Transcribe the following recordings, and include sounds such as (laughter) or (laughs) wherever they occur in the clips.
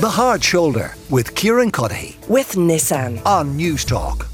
The Hard Shoulder with Kieran Cuddihy with Nissan on Newstalk.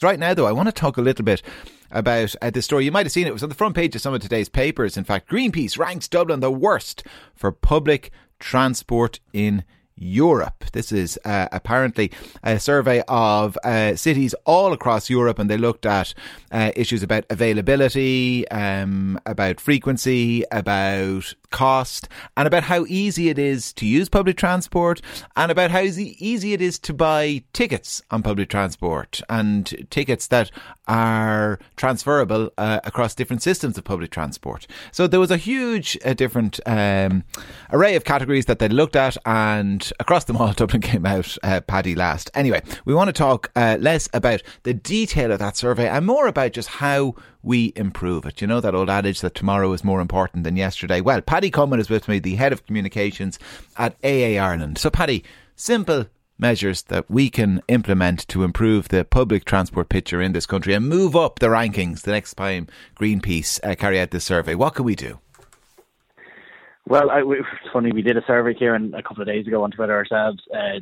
Right now, though, I want to talk a little bit about uh, this story. You might have seen it. It was on the front page of some of today's papers. In fact, Greenpeace ranks Dublin the worst for public transport in Europe. This is uh, apparently a survey of uh, cities all across Europe, and they looked at uh, issues about availability, um, about frequency, about cost, and about how easy it is to use public transport, and about how easy it is to buy tickets on public transport, and tickets that are transferable uh, across different systems of public transport. So there was a huge uh, different um, array of categories that they looked at, and across them all, (laughs) Dublin came out uh, Paddy last. Anyway, we want to talk uh, less about the detail of that survey and more about just how we improve it. You know that old adage that tomorrow is more important than yesterday? Well, Paddy Comyn is with me, the head of communications at AA Ireland. So, Paddy, simple measures that we can implement to improve the public transport picture in this country and move up the rankings the next time Greenpeace uh, carry out this survey. What can we do? Well, I, it's funny. We did a survey here and a couple of days ago on Twitter ourselves, uh,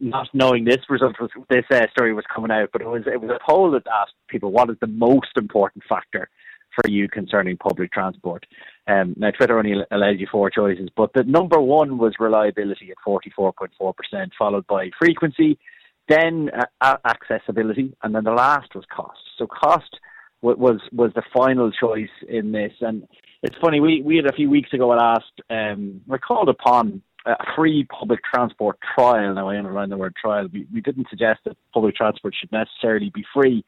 not knowing this result was this uh, story was coming out, but it was it was a poll that asked people what is the most important factor for you concerning public transport. Um, now, Twitter only allows you four choices, but the number one was reliability at forty four point four percent, followed by frequency, then uh, accessibility, and then the last was cost. So cost was was the final choice in this, and it's funny. We we had a few weeks ago I asked, um, we called upon a free public transport trial. Now I underline the word trial. We we didn't suggest that public transport should necessarily be free,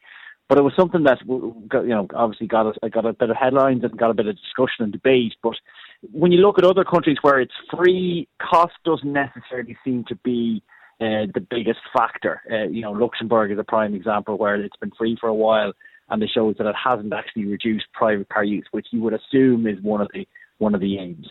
but it was something that you know obviously got a, got a bit of headlines and got a bit of discussion and debate. But when you look at other countries where it's free, cost doesn't necessarily seem to be uh, the biggest factor. Uh, you know, Luxembourg is a prime example where it's been free for a while and it shows that it hasn't actually reduced private car use, which you would assume is one of the one of the aims.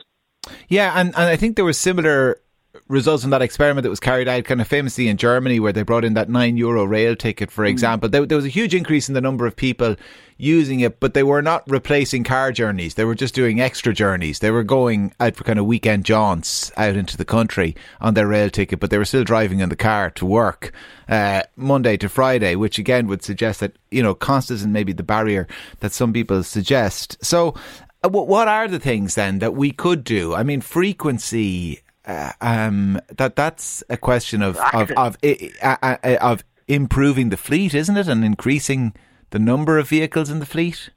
Yeah, and, and I think there was similar results from that experiment that was carried out kind of famously in Germany where they brought in that 9 euro rail ticket for mm. example mm. there, there, was a huge increase in the number of people using it but they were not replacing car journeys they were just doing extra journeys they were going out for kind of weekend jaunts out into the country on their rail ticket but they were still driving in the car to work uh, Monday to Friday which again would suggest that you know cost isn't maybe the barrier that some people suggest so uh, what are the things then that we could do? I mean, frequency uh, um, that that's a question of of of, uh, of improving the fleet, isn't it, and increasing the number of vehicles in the fleet.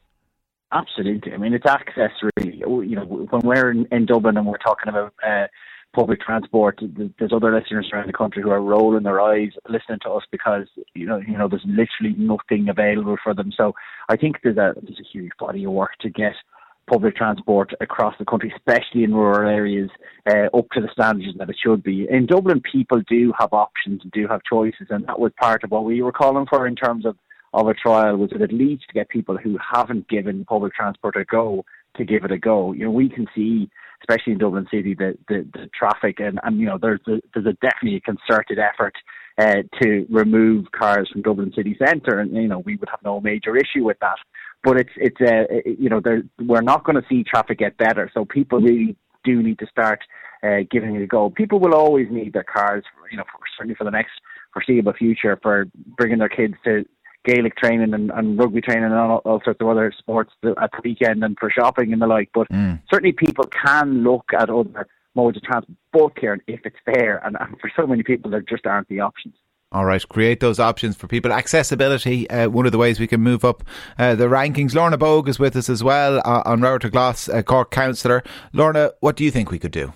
Absolutely. I mean, it's access really. You know, when we're in, in Dublin and we're talking about uh, public transport, there's other listeners around the country who are rolling their eyes listening to us because you know, you know, there's literally nothing available for them. So I think there's a there's a huge body of work to get public transport across the country, especially in rural areas, uh, up to the standards that it should be. In Dublin, people do have options and do have choices, and that was part of what we were calling for in terms of, of a trial, was that at least to get people who haven't given public transport a go to give it a go. You know, we can see, especially in Dublin City, the, the, the traffic, and, and, you know, there's a, there's a definitely a concerted effort uh, to remove cars from Dublin city centre, and you know we would have no major issue with that. But it's it's uh, you know we're not going to see traffic get better, so people really do need to start uh, giving it a go. People will always need their cars, you know, for, certainly for the next foreseeable future, for bringing their kids to Gaelic training and, and rugby training and all, all, sorts of other sports at the weekend and for shopping and the like. But mm. certainly people can look at other modes of transport, Kieran, if it's there. And, and for so many people, there just aren't the options. All right, create those options for people. Accessibility, uh, one of the ways we can move up uh, the rankings. Lorna Bogue is with us as well uh, An Rabharta Glas, uh, Cork councillor. Lorna, what do you think we could do?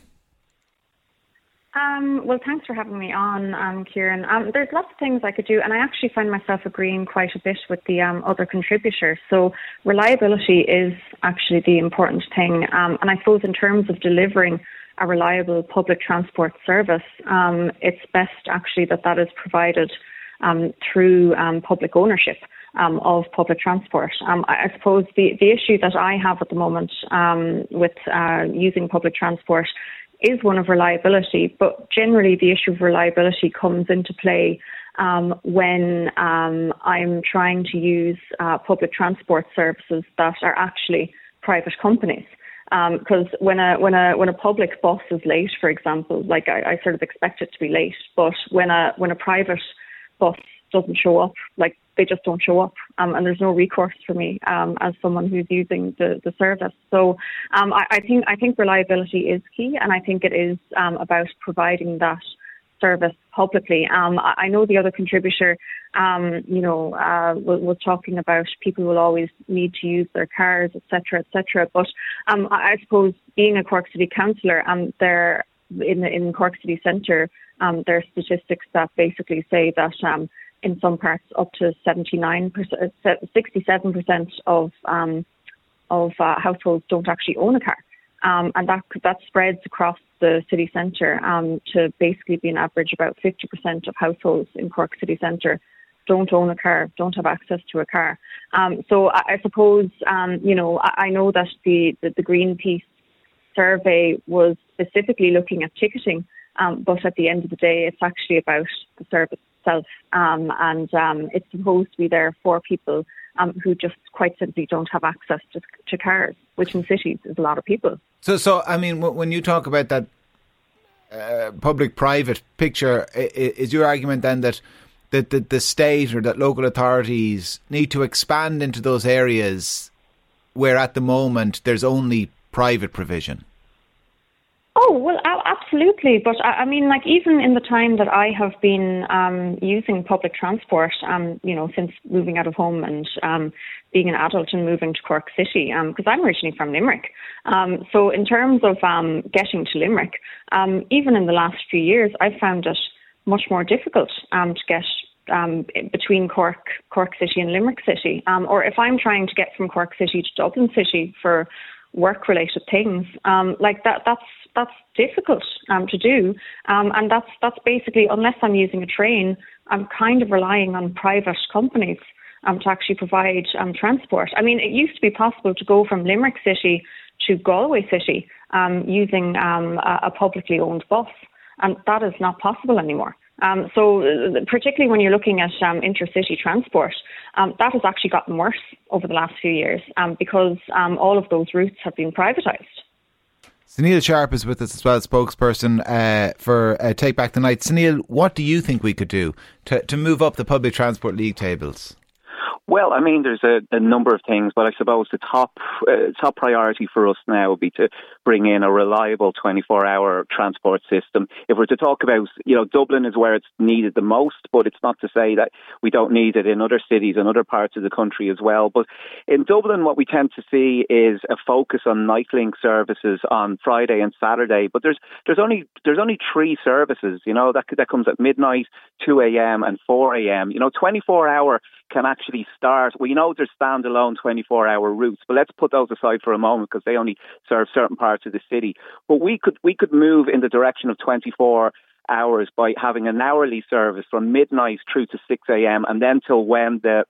Um, well, thanks for having me on, um, Kieran. Um, there's lots of things I could do, and I actually find myself agreeing quite a bit with the um, other contributors. So, reliability is actually the important thing. Um, and I suppose, in terms of delivering a reliable public transport service, um, it's best actually that that is provided um, through um, public ownership um, of public transport. Um, I, I, suppose the, the issue that I have at the moment with uh, using public transport is one of reliability, but generally the issue of reliability comes into play um, when um, I'm trying to use uh, public transport services that are actually private companies. Because um, when a when a when a public bus is late, for example, like I, I sort of expect it to be late, but when a when a private bus doesn't show up, like they just don't show up, um, and there's no recourse for me um, as someone who's using the, the service. So um, I, I, think I think reliability is key, and I think it is um, about providing that service publicly. Um, I, know the other contributor, um, you know, uh, was, was, talking about people will always need to use their cars, etc., etc. But I, I, suppose being a Cork City councillor, um, there in in Cork City Centre, um, there are statistics that basically say that um, in some parts up to 79%, 67% of um, of uh, households don't actually own a car. Um, and that that spreads across the city centre um, to basically be an average about 50% of households in Cork city centre don't own a car, don't have access to a car. Um, so I, I suppose um, you know I, I know that the, the, the Greenpeace survey was specifically looking at ticketing, um, but at the end of the day, it's actually about the service itself, um, and um, it's supposed to be there for people um, who just quite simply don't have access to, to, cars, which in cities is a lot of people. So, so I mean, when you talk about that uh, public-private picture, is your argument then that that the, the state or that local authorities need to expand into those areas where at the moment there's only private provision? Oh, well, absolutely. But I, I mean, like, even in the time that I have been um, using public transport, um, you know, since moving out of home and um, being an adult and moving to Cork City, because um, I'm originally from Limerick. Um, so, in terms of um, getting to Limerick, even in the last few years, I've found it much more difficult to get um, between Cork, Cork City and Limerick City. Um, or if I'm trying to get from Cork City to Dublin City for work-related things, um, like that, that's that's difficult um, to do, um, and that's that's basically unless I'm using a train, I'm kind of relying on private companies um, to actually provide um, transport. I mean, it used to be possible to go from Limerick City to Galway City um, using um, a, a publicly owned bus, and that is not possible anymore. Um, so, uh, particularly when you're looking at um, intercity transport, um, that has actually gotten worse over the last few years um, because um, all of those routes have been privatised. Sunil Sharpe is with us as well, spokesperson uh, for uh, Take Back the Night. Sunil, what do you think we could do to, to move up the public transport league tables? Well, I mean, there's a, a number of things, but I suppose the top uh, top priority for us now would be to bring in a reliable 24-hour transport system. If we're to talk about, you know, Dublin is where it's needed the most, but it's not to say that we don't need it in other cities and other parts of the country as well. But in Dublin, what we tend to see is a focus on nightlink services on Friday and Saturday. But there's there's only there's only three services, you know, that that comes at midnight, 2 a.m. and 4 a.m. You know, 24-hour can actually start. We know there's standalone 24 hour routes, but let's put those aside for a moment because they only serve certain parts of the city. But we could we could move in the direction of 24 hours by having an hourly service from midnight through to 6 a.m. and then till when the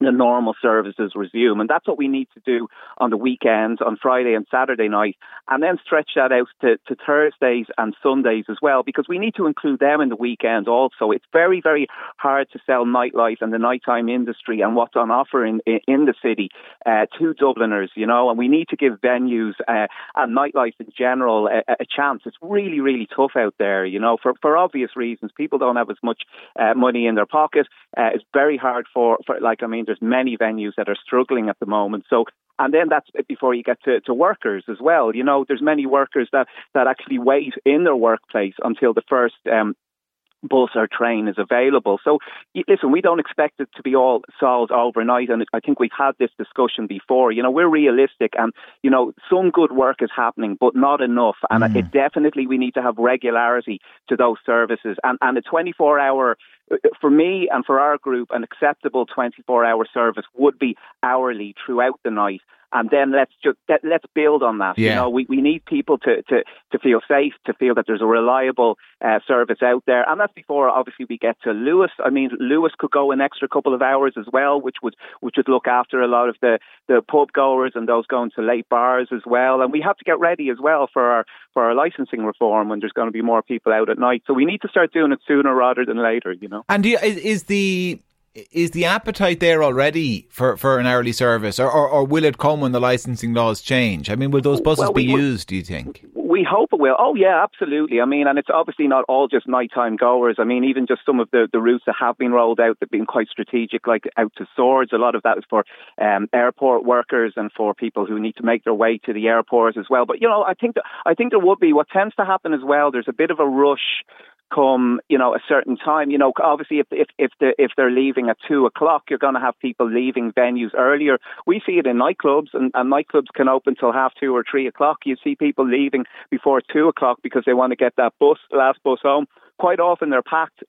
the normal services resume. And that's what we need to do on the weekends, on Friday and Saturday night, and then stretch that out to, to Thursdays and Sundays as well, because we need to include them in the weekend also. It's very, very hard to sell nightlife and the nighttime industry and what's on offer in, in the city uh, to Dubliners, you know, and we need to give venues uh, and nightlife in general a, a, chance. It's really, really tough out there, you know, for, for obvious reasons. People don't have as much uh, money in their pocket. Uh, it's very hard for, for, like, I mean, there's many venues that are struggling at the moment. So and then that's before you get to, to workers as well. You know, there's many workers that, that actually wait in their workplace until the first um, bus or train is available. So, listen, we don't expect it to be all solved overnight. And I think we've had this discussion before. You know, we're realistic and, you know, some good work is happening, but not enough. And mm. it definitely, we need to have regularity to those services. And, and a 24 hour, for me and for our group, an acceptable 24 hour service would be hourly throughout the night and then let's just let's build on that. Yeah. You know, we, we need people to, to, to feel safe, to feel that there's a reliable uh, service out there, and that's before obviously we get to Luas. I mean, Luas could go an extra couple of hours as well, which would which would look after a lot of the, the pub goers and those going to late bars as well. And we have to get ready as well for our for our licensing reform when there's going to be more people out at night. So we need to start doing it sooner rather than later. You know. And is the is the appetite there already for, for an hourly service, or, or, or, will it come when the licensing laws change? I mean, will those buses well, we, be used? Do you think? We hope it will. Oh yeah, absolutely. I mean, and it's obviously not all just nighttime goers. I mean, even just some of the, the routes that have been rolled out that've been quite strategic, like out to Swords. A lot of that is for um, airport workers and for people who need to make their way to the airports as well. But you know, I think that, I think there would be what tends to happen as well. There's a bit of a rush come you know a certain time. You know obviously if if if, the, if they're leaving at two o'clock you're going to have people leaving venues earlier. We see it in nightclubs and, and nightclubs can open till half two or three o'clock. You see people leaving before two o'clock because they want to get that bus last bus home. Quite often they're packed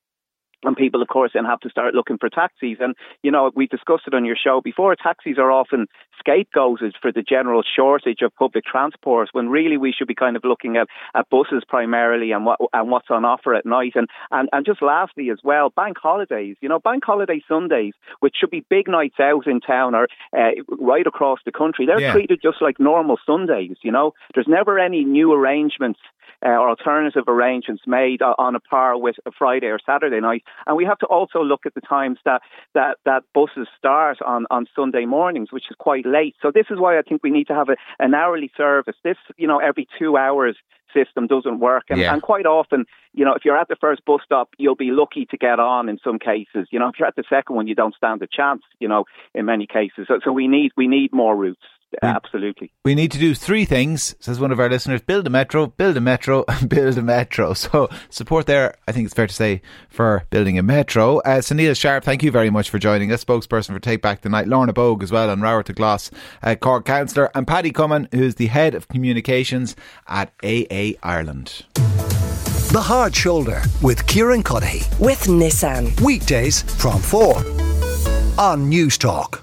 and people, of course, then have to start looking for taxis. And, you know, we discussed it on your show before. Taxis are often scapegoated for the general shortage of public transport when really we should be kind of looking at, at buses primarily and what and what's on offer at night. And, and, and just lastly as well, bank holidays, you know, bank holiday Sundays, which should be big nights out in town or uh, right across the country, they're yeah. treated just like normal Sundays, you know. There's never any new arrangements uh, or alternative arrangements made on a par with a Friday or Saturday night. And we have to also look at the times that, that, that buses start on, on Sunday mornings, which is quite late. So this is why I think we need to have a, an hourly service. This, you know, every two hours system doesn't work. And, yeah. and, quite often, you know, if you're at the first bus stop, you'll be lucky to get on in some cases. You know, if you're at the second one, you don't stand a chance, you know, in many cases. So, so we need we need more routes. We, Absolutely. We need to do three things, says one of our listeners build a metro, build a metro, (laughs) and build a metro. So, support there, I think it's fair to say, for building a metro. Uh, Sunil Sharpe, thank you very much for joining us, spokesperson for Take Back the Night. Lorna Bogue as well, and Rabharta Glas, uh, Cork Councillor, and Paddy Comyn, who's the head of communications at AA Ireland. The Hard Shoulder with Kieran Cuddihy. With Nissan. Weekdays from 4 on Newstalk.